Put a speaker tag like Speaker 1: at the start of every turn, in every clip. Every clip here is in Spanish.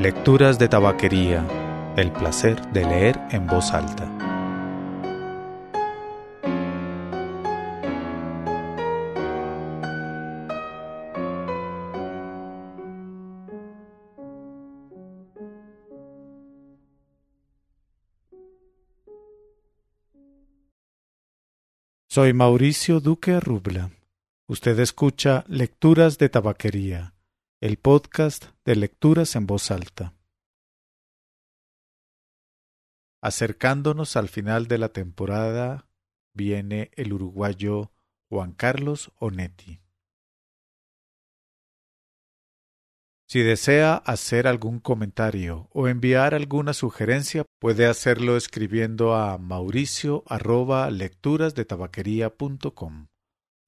Speaker 1: Lecturas de Tabaquería. El placer de leer en voz alta. Soy Mauricio Duque Rubla. Usted escucha Lecturas de Tabaquería, el podcast de lecturas en voz alta. Acercándonos al final de la temporada, viene el uruguayo Juan Carlos Onetti. Si desea hacer algún comentario o enviar alguna sugerencia, puede hacerlo escribiendo a mauricio arroba lecturasdetabaquería.com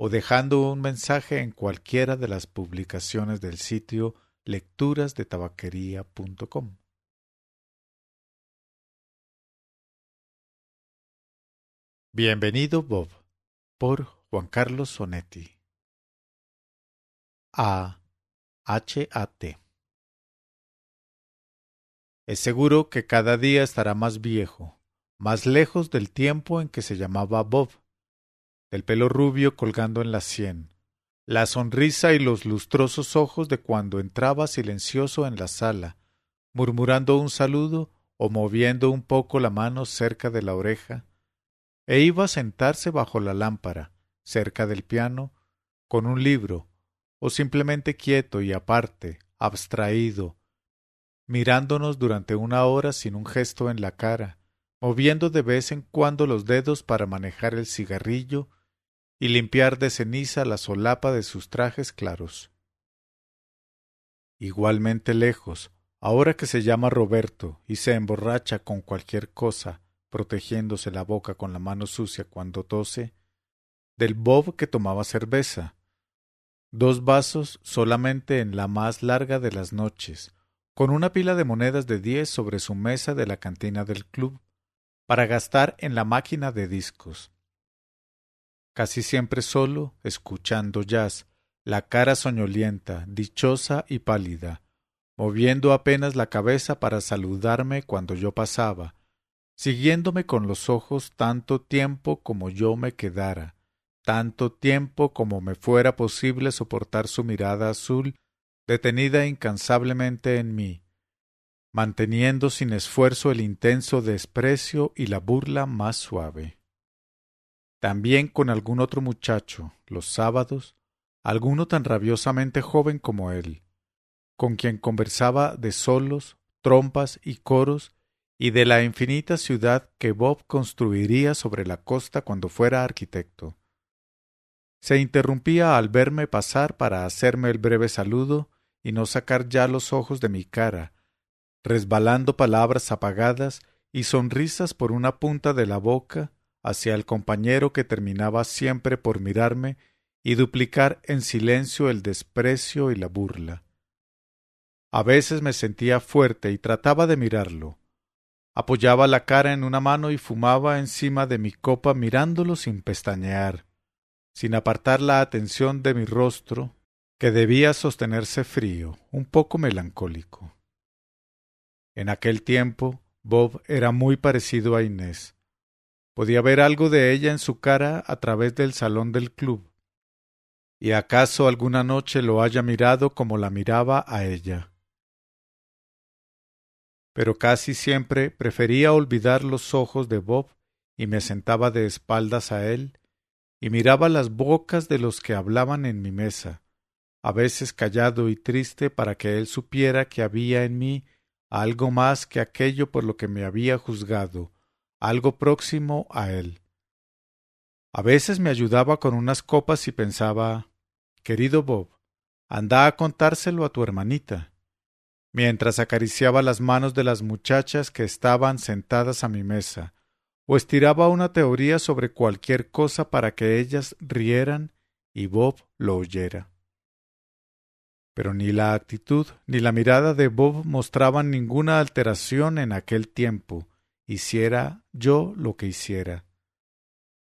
Speaker 1: o dejando un mensaje en cualquiera de las publicaciones del sitio lecturasdetabaquería.com. Bienvenido Bob por Juan Carlos Sonetti. A. H. A. T. Es seguro que cada día estará más viejo, más lejos del tiempo en que se llamaba Bob el pelo rubio colgando en la sien, la sonrisa y los lustrosos ojos de cuando entraba silencioso en la sala, murmurando un saludo o moviendo un poco la mano cerca de la oreja, e iba a sentarse bajo la lámpara, cerca del piano, con un libro, o simplemente quieto y aparte, abstraído, mirándonos durante una hora sin un gesto en la cara, moviendo de vez en cuando los dedos para manejar el cigarrillo y limpiar de ceniza la solapa de sus trajes claros. Igualmente lejos, ahora que se llama Roberto y se emborracha con cualquier cosa, protegiéndose la boca con la mano sucia cuando tose, del Bob que tomaba cerveza, dos vasos solamente en la más larga de las noches, con una pila de monedas de diez sobre su mesa de la cantina del club, para gastar en la máquina de discos casi siempre solo, escuchando jazz, la cara soñolienta, dichosa y pálida, moviendo apenas la cabeza para saludarme cuando yo pasaba, siguiéndome con los ojos tanto tiempo como yo me quedara, tanto tiempo como me fuera posible soportar su mirada azul, detenida incansablemente en mí, manteniendo sin esfuerzo el intenso desprecio y la burla más suave también con algún otro muchacho, los sábados, alguno tan rabiosamente joven como él, con quien conversaba de solos, trompas y coros, y de la infinita ciudad que Bob construiría sobre la costa cuando fuera arquitecto. Se interrumpía al verme pasar para hacerme el breve saludo y no sacar ya los ojos de mi cara, resbalando palabras apagadas y sonrisas por una punta de la boca hacia el compañero que terminaba siempre por mirarme y duplicar en silencio el desprecio y la burla. A veces me sentía fuerte y trataba de mirarlo. Apoyaba la cara en una mano y fumaba encima de mi copa mirándolo sin pestañear, sin apartar la atención de mi rostro, que debía sostenerse frío, un poco melancólico. En aquel tiempo Bob era muy parecido a Inés. Podía ver algo de ella en su cara a través del salón del club. ¿Y acaso alguna noche lo haya mirado como la miraba a ella? Pero casi siempre prefería olvidar los ojos de Bob y me sentaba de espaldas a él y miraba las bocas de los que hablaban en mi mesa, a veces callado y triste para que él supiera que había en mí algo más que aquello por lo que me había juzgado, algo próximo a él. A veces me ayudaba con unas copas y pensaba Querido Bob, anda a contárselo a tu hermanita, mientras acariciaba las manos de las muchachas que estaban sentadas a mi mesa, o estiraba una teoría sobre cualquier cosa para que ellas rieran y Bob lo oyera. Pero ni la actitud ni la mirada de Bob mostraban ninguna alteración en aquel tiempo, hiciera yo lo que hiciera.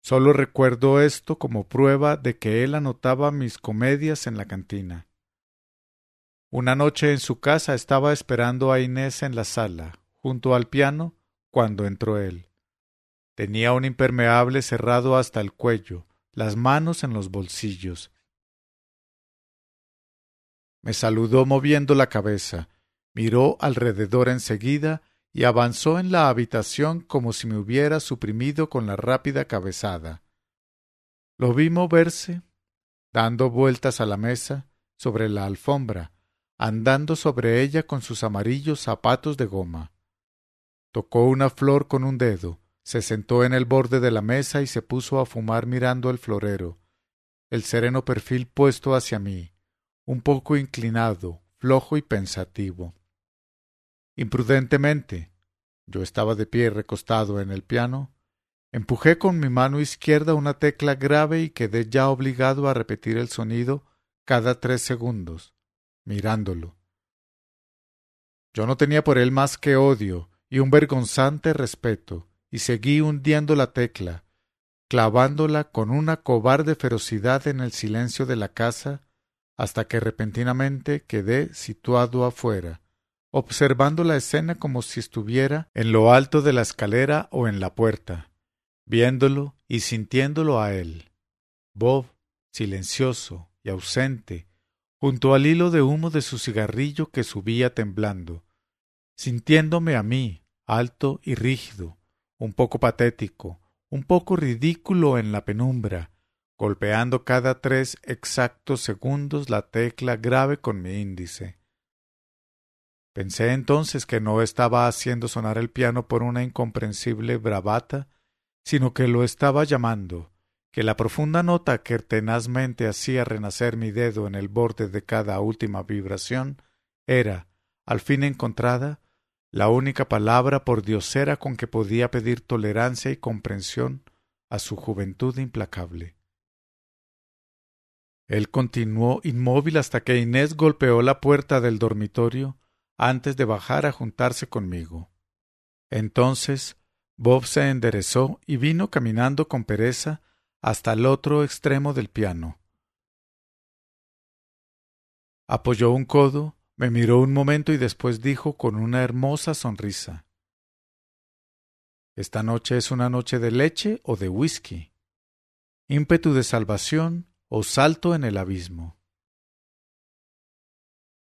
Speaker 1: Solo recuerdo esto como prueba de que él anotaba mis comedias en la cantina. Una noche en su casa estaba esperando a Inés en la sala, junto al piano, cuando entró él. Tenía un impermeable cerrado hasta el cuello, las manos en los bolsillos. Me saludó moviendo la cabeza, miró alrededor enseguida y avanzó en la habitación como si me hubiera suprimido con la rápida cabezada. Lo vi moverse, dando vueltas a la mesa, sobre la alfombra, andando sobre ella con sus amarillos zapatos de goma. Tocó una flor con un dedo, se sentó en el borde de la mesa y se puso a fumar mirando el florero, el sereno perfil puesto hacia mí, un poco inclinado, flojo y pensativo. Imprudentemente, yo estaba de pie recostado en el piano, empujé con mi mano izquierda una tecla grave y quedé ya obligado a repetir el sonido cada tres segundos, mirándolo. Yo no tenía por él más que odio y un vergonzante respeto, y seguí hundiendo la tecla, clavándola con una cobarde ferocidad en el silencio de la casa, hasta que repentinamente quedé situado afuera, observando la escena como si estuviera en lo alto de la escalera o en la puerta, viéndolo y sintiéndolo a él. Bob, silencioso y ausente, junto al hilo de humo de su cigarrillo que subía temblando, sintiéndome a mí, alto y rígido, un poco patético, un poco ridículo en la penumbra, golpeando cada tres exactos segundos la tecla grave con mi índice. Pensé entonces que no estaba haciendo sonar el piano por una incomprensible bravata, sino que lo estaba llamando, que la profunda nota que tenazmente hacía renacer mi dedo en el borde de cada última vibración era, al fin encontrada, la única palabra por diosera con que podía pedir tolerancia y comprensión a su juventud implacable. Él continuó inmóvil hasta que Inés golpeó la puerta del dormitorio antes de bajar a juntarse conmigo. Entonces Bob se enderezó y vino caminando con pereza hasta el otro extremo del piano. Apoyó un codo me miró un momento y después dijo con una hermosa sonrisa Esta noche es una noche de leche o de whisky, ímpetu de salvación o salto en el abismo.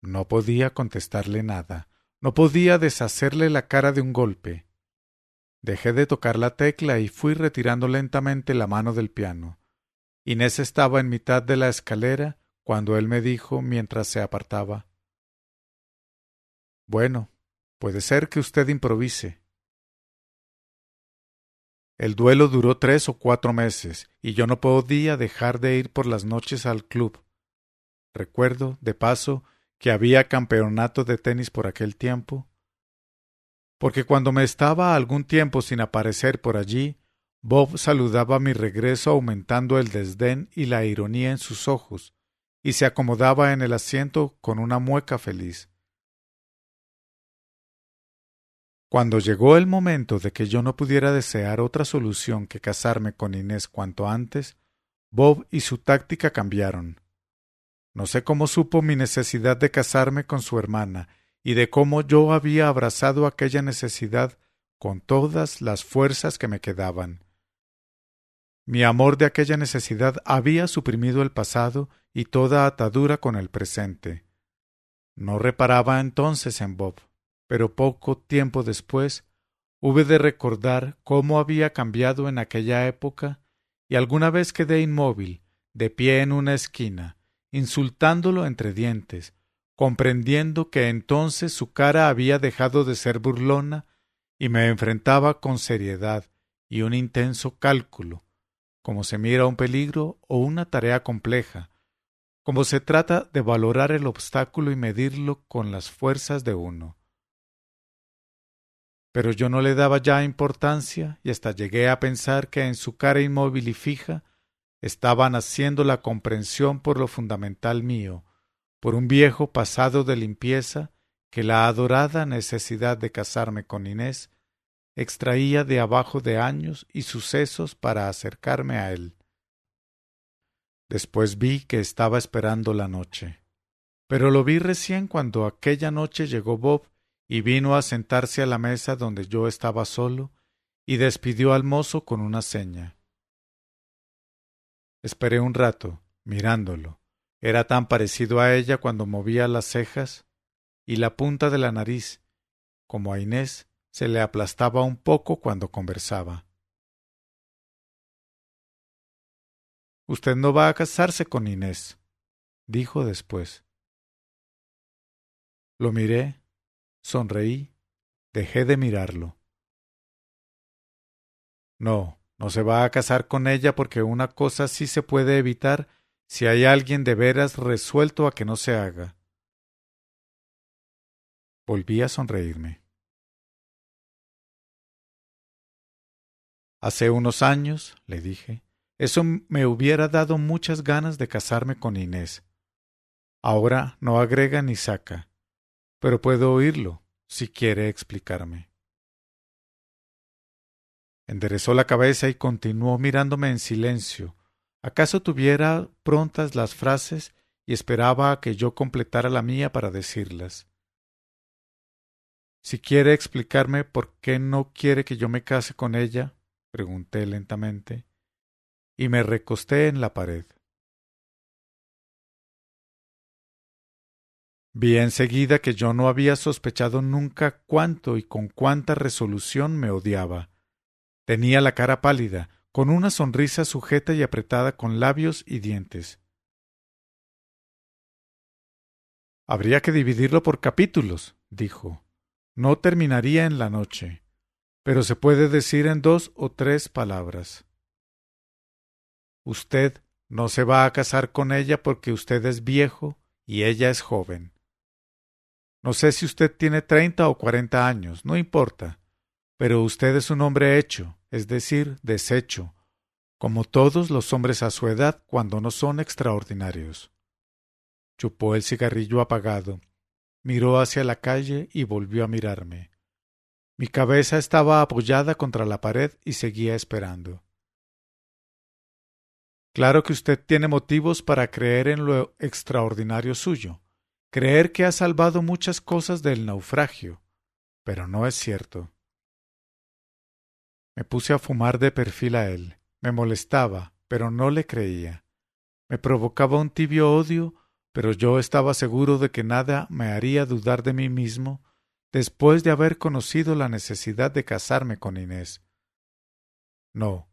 Speaker 1: No podía contestarle nada, no podía deshacerle la cara de un golpe. Dejé de tocar la tecla y fui retirando lentamente la mano del piano. Inés estaba en mitad de la escalera cuando él me dijo mientras se apartaba bueno, puede ser que usted improvise. El duelo duró tres o cuatro meses, y yo no podía dejar de ir por las noches al club. Recuerdo, de paso, que había campeonato de tenis por aquel tiempo, porque cuando me estaba algún tiempo sin aparecer por allí, Bob saludaba mi regreso aumentando el desdén y la ironía en sus ojos, y se acomodaba en el asiento con una mueca feliz. Cuando llegó el momento de que yo no pudiera desear otra solución que casarme con Inés cuanto antes, Bob y su táctica cambiaron. No sé cómo supo mi necesidad de casarme con su hermana y de cómo yo había abrazado aquella necesidad con todas las fuerzas que me quedaban. Mi amor de aquella necesidad había suprimido el pasado y toda atadura con el presente. No reparaba entonces en Bob pero poco tiempo después hube de recordar cómo había cambiado en aquella época y alguna vez quedé inmóvil, de pie en una esquina, insultándolo entre dientes, comprendiendo que entonces su cara había dejado de ser burlona y me enfrentaba con seriedad y un intenso cálculo, como se mira un peligro o una tarea compleja, como se trata de valorar el obstáculo y medirlo con las fuerzas de uno. Pero yo no le daba ya importancia y hasta llegué a pensar que en su cara inmóvil y fija estaba naciendo la comprensión por lo fundamental mío, por un viejo pasado de limpieza que la adorada necesidad de casarme con Inés extraía de abajo de años y sucesos para acercarme a él. Después vi que estaba esperando la noche. pero lo vi recién cuando aquella noche llegó Bob y vino a sentarse a la mesa donde yo estaba solo y despidió al mozo con una seña. Esperé un rato, mirándolo. Era tan parecido a ella cuando movía las cejas y la punta de la nariz, como a Inés se le aplastaba un poco cuando conversaba. Usted no va a casarse con Inés, dijo después. Lo miré, sonreí, dejé de mirarlo. No, no se va a casar con ella porque una cosa sí se puede evitar si hay alguien de veras resuelto a que no se haga. Volví a sonreírme. Hace unos años, le dije, eso me hubiera dado muchas ganas de casarme con Inés. Ahora no agrega ni saca, pero puedo oírlo si quiere explicarme. Enderezó la cabeza y continuó mirándome en silencio. ¿Acaso tuviera prontas las frases y esperaba que yo completara la mía para decirlas? Si quiere explicarme por qué no quiere que yo me case con ella, pregunté lentamente, y me recosté en la pared. Vi enseguida que yo no había sospechado nunca cuánto y con cuánta resolución me odiaba. Tenía la cara pálida, con una sonrisa sujeta y apretada con labios y dientes. Habría que dividirlo por capítulos, dijo no terminaría en la noche, pero se puede decir en dos o tres palabras. Usted no se va a casar con ella porque usted es viejo y ella es joven. No sé si usted tiene treinta o cuarenta años, no importa, pero usted es un hombre hecho, es decir, deshecho, como todos los hombres a su edad cuando no son extraordinarios. Chupó el cigarrillo apagado miró hacia la calle y volvió a mirarme. Mi cabeza estaba apoyada contra la pared y seguía esperando. Claro que usted tiene motivos para creer en lo extraordinario suyo, creer que ha salvado muchas cosas del naufragio, pero no es cierto. Me puse a fumar de perfil a él. Me molestaba, pero no le creía. Me provocaba un tibio odio pero yo estaba seguro de que nada me haría dudar de mí mismo después de haber conocido la necesidad de casarme con Inés. No,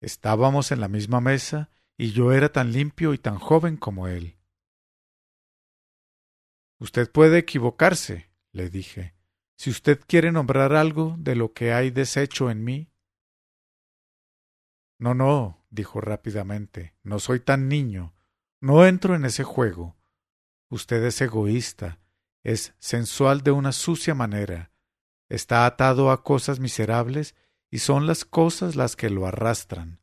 Speaker 1: estábamos en la misma mesa y yo era tan limpio y tan joven como él. Usted puede equivocarse, le dije, si usted quiere nombrar algo de lo que hay deshecho en mí. No, no, dijo rápidamente, no soy tan niño, no entro en ese juego. Usted es egoísta, es sensual de una sucia manera, está atado a cosas miserables y son las cosas las que lo arrastran.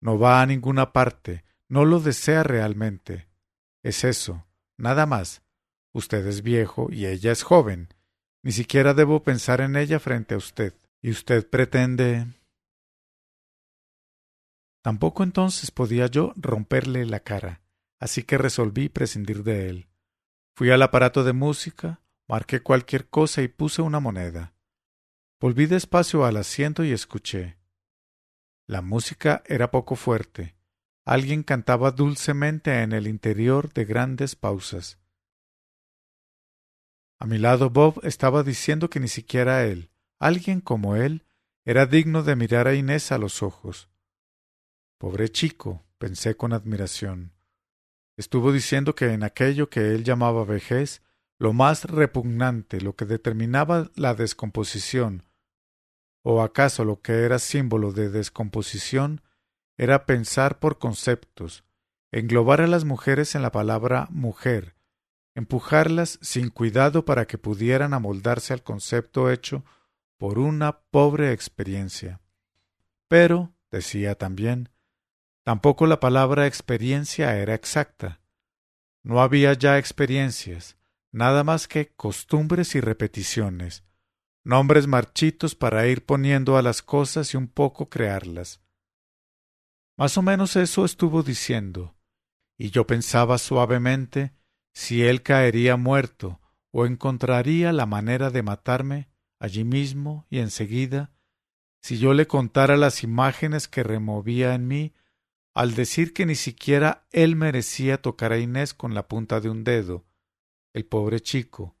Speaker 1: No va a ninguna parte, no lo desea realmente. Es eso, nada más. Usted es viejo y ella es joven. Ni siquiera debo pensar en ella frente a usted. Y usted pretende. Tampoco entonces podía yo romperle la cara, así que resolví prescindir de él. Fui al aparato de música, marqué cualquier cosa y puse una moneda. Volví despacio al asiento y escuché. La música era poco fuerte. Alguien cantaba dulcemente en el interior de grandes pausas. A mi lado Bob estaba diciendo que ni siquiera él, alguien como él, era digno de mirar a Inés a los ojos. Pobre chico, pensé con admiración. Estuvo diciendo que en aquello que él llamaba vejez, lo más repugnante, lo que determinaba la descomposición, o acaso lo que era símbolo de descomposición, era pensar por conceptos, englobar a las mujeres en la palabra mujer, empujarlas sin cuidado para que pudieran amoldarse al concepto hecho por una pobre experiencia. Pero, decía también, Tampoco la palabra experiencia era exacta. No había ya experiencias, nada más que costumbres y repeticiones, nombres marchitos para ir poniendo a las cosas y un poco crearlas. Más o menos eso estuvo diciendo, y yo pensaba suavemente si él caería muerto o encontraría la manera de matarme allí mismo y enseguida, si yo le contara las imágenes que removía en mí al decir que ni siquiera él merecía tocar a Inés con la punta de un dedo, el pobre chico,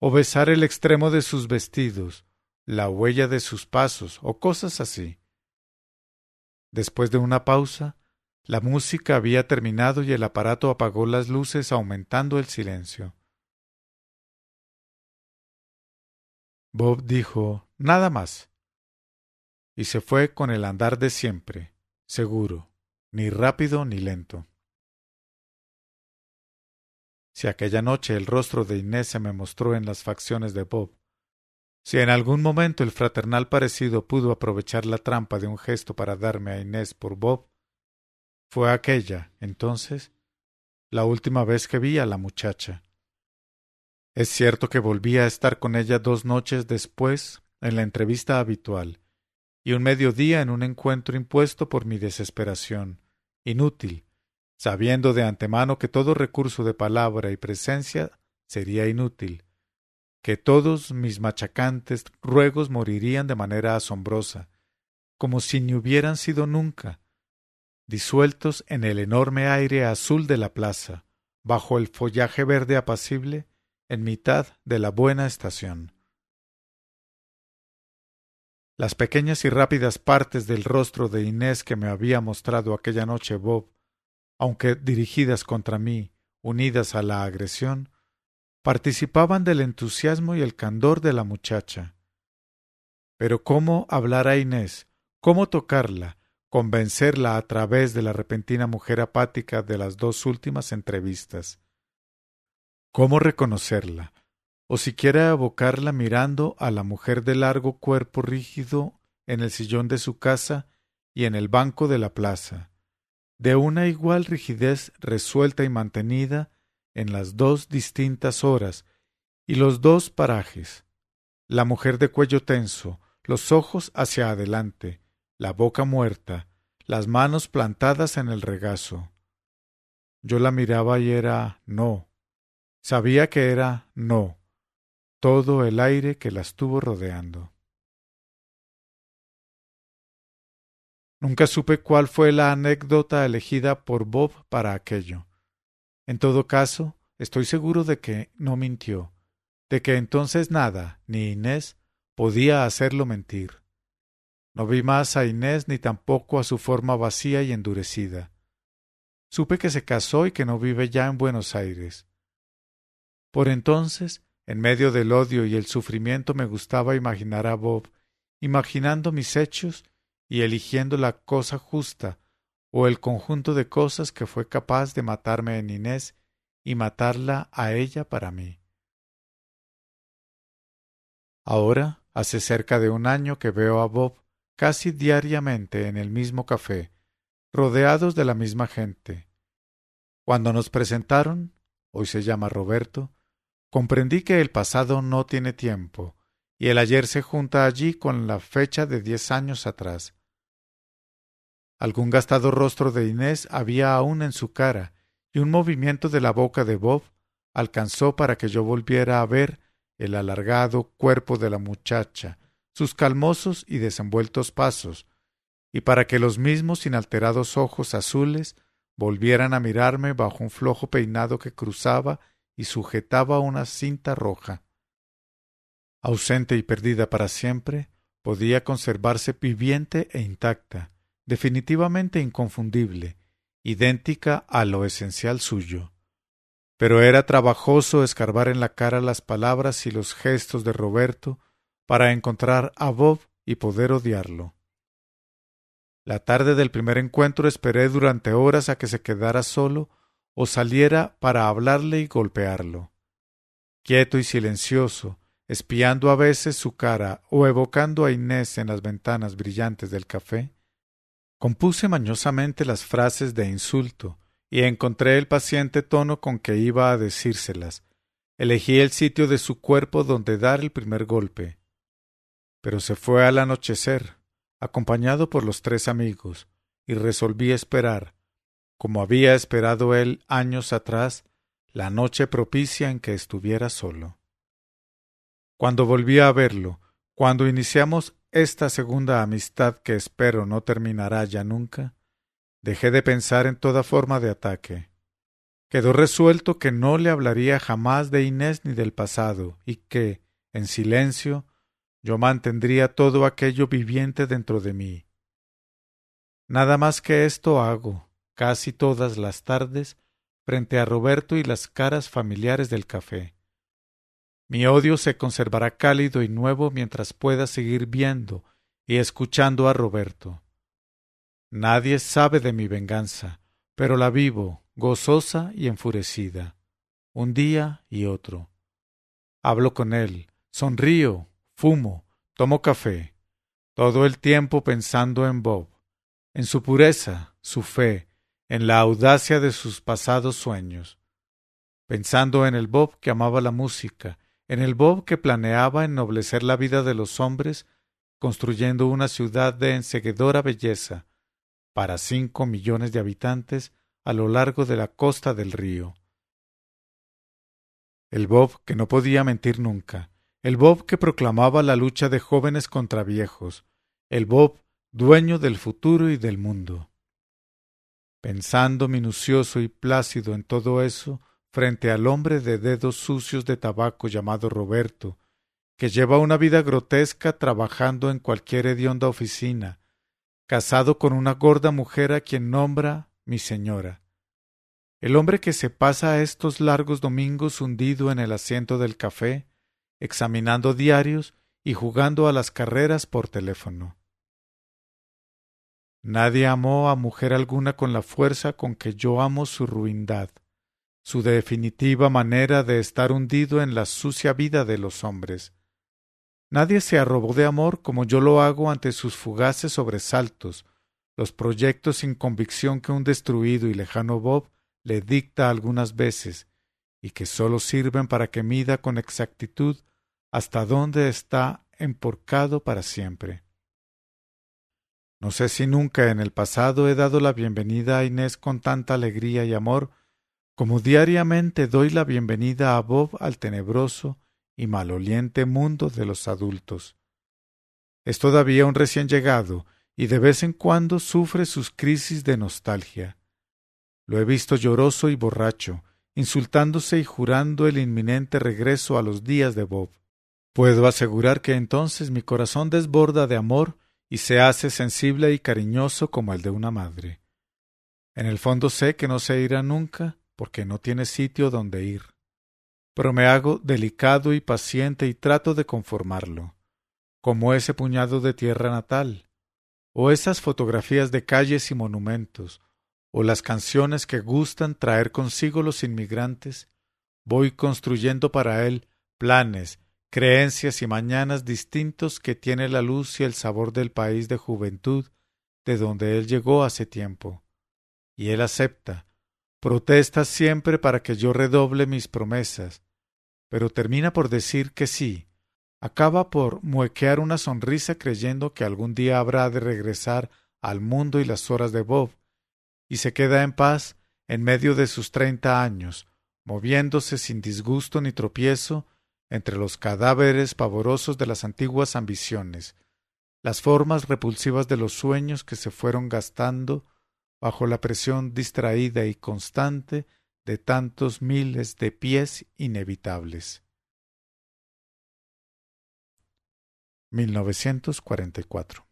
Speaker 1: o besar el extremo de sus vestidos, la huella de sus pasos, o cosas así. Después de una pausa, la música había terminado y el aparato apagó las luces aumentando el silencio. Bob dijo nada más y se fue con el andar de siempre, seguro, ni rápido ni lento. Si aquella noche el rostro de Inés se me mostró en las facciones de Bob, si en algún momento el fraternal parecido pudo aprovechar la trampa de un gesto para darme a Inés por Bob, fue aquella, entonces, la última vez que vi a la muchacha. Es cierto que volví a estar con ella dos noches después en la entrevista habitual, y un mediodía en un encuentro impuesto por mi desesperación, inútil, sabiendo de antemano que todo recurso de palabra y presencia sería inútil, que todos mis machacantes ruegos morirían de manera asombrosa, como si ni hubieran sido nunca, disueltos en el enorme aire azul de la plaza, bajo el follaje verde apacible, en mitad de la buena estación. Las pequeñas y rápidas partes del rostro de Inés que me había mostrado aquella noche Bob, aunque dirigidas contra mí, unidas a la agresión, participaban del entusiasmo y el candor de la muchacha. Pero cómo hablar a Inés, cómo tocarla, convencerla a través de la repentina mujer apática de las dos últimas entrevistas. ¿Cómo reconocerla? O siquiera evocarla mirando a la mujer de largo cuerpo rígido en el sillón de su casa y en el banco de la plaza, de una igual rigidez resuelta y mantenida en las dos distintas horas y los dos parajes. La mujer de cuello tenso, los ojos hacia adelante, la boca muerta, las manos plantadas en el regazo. Yo la miraba y era no. Sabía que era no. Todo el aire que la estuvo rodeando. Nunca supe cuál fue la anécdota elegida por Bob para aquello. En todo caso, estoy seguro de que no mintió, de que entonces nada, ni Inés, podía hacerlo mentir. No vi más a Inés ni tampoco a su forma vacía y endurecida. Supe que se casó y que no vive ya en Buenos Aires. Por entonces, en medio del odio y el sufrimiento, me gustaba imaginar a Bob, imaginando mis hechos y eligiendo la cosa justa o el conjunto de cosas que fue capaz de matarme en Inés y matarla a ella para mí. Ahora hace cerca de un año que veo a Bob casi diariamente en el mismo café, rodeados de la misma gente. Cuando nos presentaron, hoy se llama Roberto, comprendí que el pasado no tiene tiempo, y el ayer se junta allí con la fecha de diez años atrás. Algún gastado rostro de Inés había aún en su cara, y un movimiento de la boca de Bob alcanzó para que yo volviera a ver el alargado cuerpo de la muchacha, sus calmosos y desenvueltos pasos, y para que los mismos inalterados ojos azules volvieran a mirarme bajo un flojo peinado que cruzaba y sujetaba una cinta roja. Ausente y perdida para siempre, podía conservarse viviente e intacta, definitivamente inconfundible, idéntica a lo esencial suyo. Pero era trabajoso escarbar en la cara las palabras y los gestos de Roberto para encontrar a Bob y poder odiarlo. La tarde del primer encuentro esperé durante horas a que se quedara solo o saliera para hablarle y golpearlo. Quieto y silencioso, espiando a veces su cara o evocando a Inés en las ventanas brillantes del café, Compuse mañosamente las frases de insulto y encontré el paciente tono con que iba a decírselas. Elegí el sitio de su cuerpo donde dar el primer golpe. Pero se fue al anochecer, acompañado por los tres amigos, y resolví esperar, como había esperado él años atrás, la noche propicia en que estuviera solo. Cuando volví a verlo, cuando iniciamos esta segunda amistad que espero no terminará ya nunca, dejé de pensar en toda forma de ataque. Quedó resuelto que no le hablaría jamás de Inés ni del pasado, y que, en silencio, yo mantendría todo aquello viviente dentro de mí. Nada más que esto hago, casi todas las tardes, frente a Roberto y las caras familiares del café. Mi odio se conservará cálido y nuevo mientras pueda seguir viendo y escuchando a Roberto. Nadie sabe de mi venganza, pero la vivo, gozosa y enfurecida, un día y otro. Hablo con él, sonrío, fumo, tomo café, todo el tiempo pensando en Bob, en su pureza, su fe, en la audacia de sus pasados sueños, pensando en el Bob que amaba la música, en el Bob que planeaba ennoblecer la vida de los hombres, construyendo una ciudad de enseguedora belleza para cinco millones de habitantes a lo largo de la costa del río. El Bob que no podía mentir nunca, el Bob que proclamaba la lucha de jóvenes contra viejos, el Bob dueño del futuro y del mundo. Pensando minucioso y plácido en todo eso, frente al hombre de dedos sucios de tabaco llamado Roberto, que lleva una vida grotesca trabajando en cualquier hedionda oficina, casado con una gorda mujer a quien nombra mi señora. El hombre que se pasa estos largos domingos hundido en el asiento del café, examinando diarios y jugando a las carreras por teléfono. Nadie amó a mujer alguna con la fuerza con que yo amo su ruindad su definitiva manera de estar hundido en la sucia vida de los hombres. Nadie se arrobó de amor como yo lo hago ante sus fugaces sobresaltos, los proyectos sin convicción que un destruido y lejano Bob le dicta algunas veces, y que sólo sirven para que mida con exactitud hasta dónde está emporcado para siempre. No sé si nunca en el pasado he dado la bienvenida a Inés con tanta alegría y amor como diariamente doy la bienvenida a Bob al tenebroso y maloliente mundo de los adultos. Es todavía un recién llegado y de vez en cuando sufre sus crisis de nostalgia. Lo he visto lloroso y borracho, insultándose y jurando el inminente regreso a los días de Bob. Puedo asegurar que entonces mi corazón desborda de amor y se hace sensible y cariñoso como el de una madre. En el fondo sé que no se irá nunca, porque no tiene sitio donde ir. Pero me hago delicado y paciente y trato de conformarlo, como ese puñado de tierra natal, o esas fotografías de calles y monumentos, o las canciones que gustan traer consigo los inmigrantes, voy construyendo para él planes, creencias y mañanas distintos que tiene la luz y el sabor del país de juventud de donde él llegó hace tiempo. Y él acepta, Protesta siempre para que yo redoble mis promesas, pero termina por decir que sí. Acaba por muequear una sonrisa creyendo que algún día habrá de regresar al mundo y las horas de Bob, y se queda en paz en medio de sus treinta años, moviéndose sin disgusto ni tropiezo entre los cadáveres pavorosos de las antiguas ambiciones, las formas repulsivas de los sueños que se fueron gastando bajo la presión distraída y constante de tantos miles de pies inevitables. 1944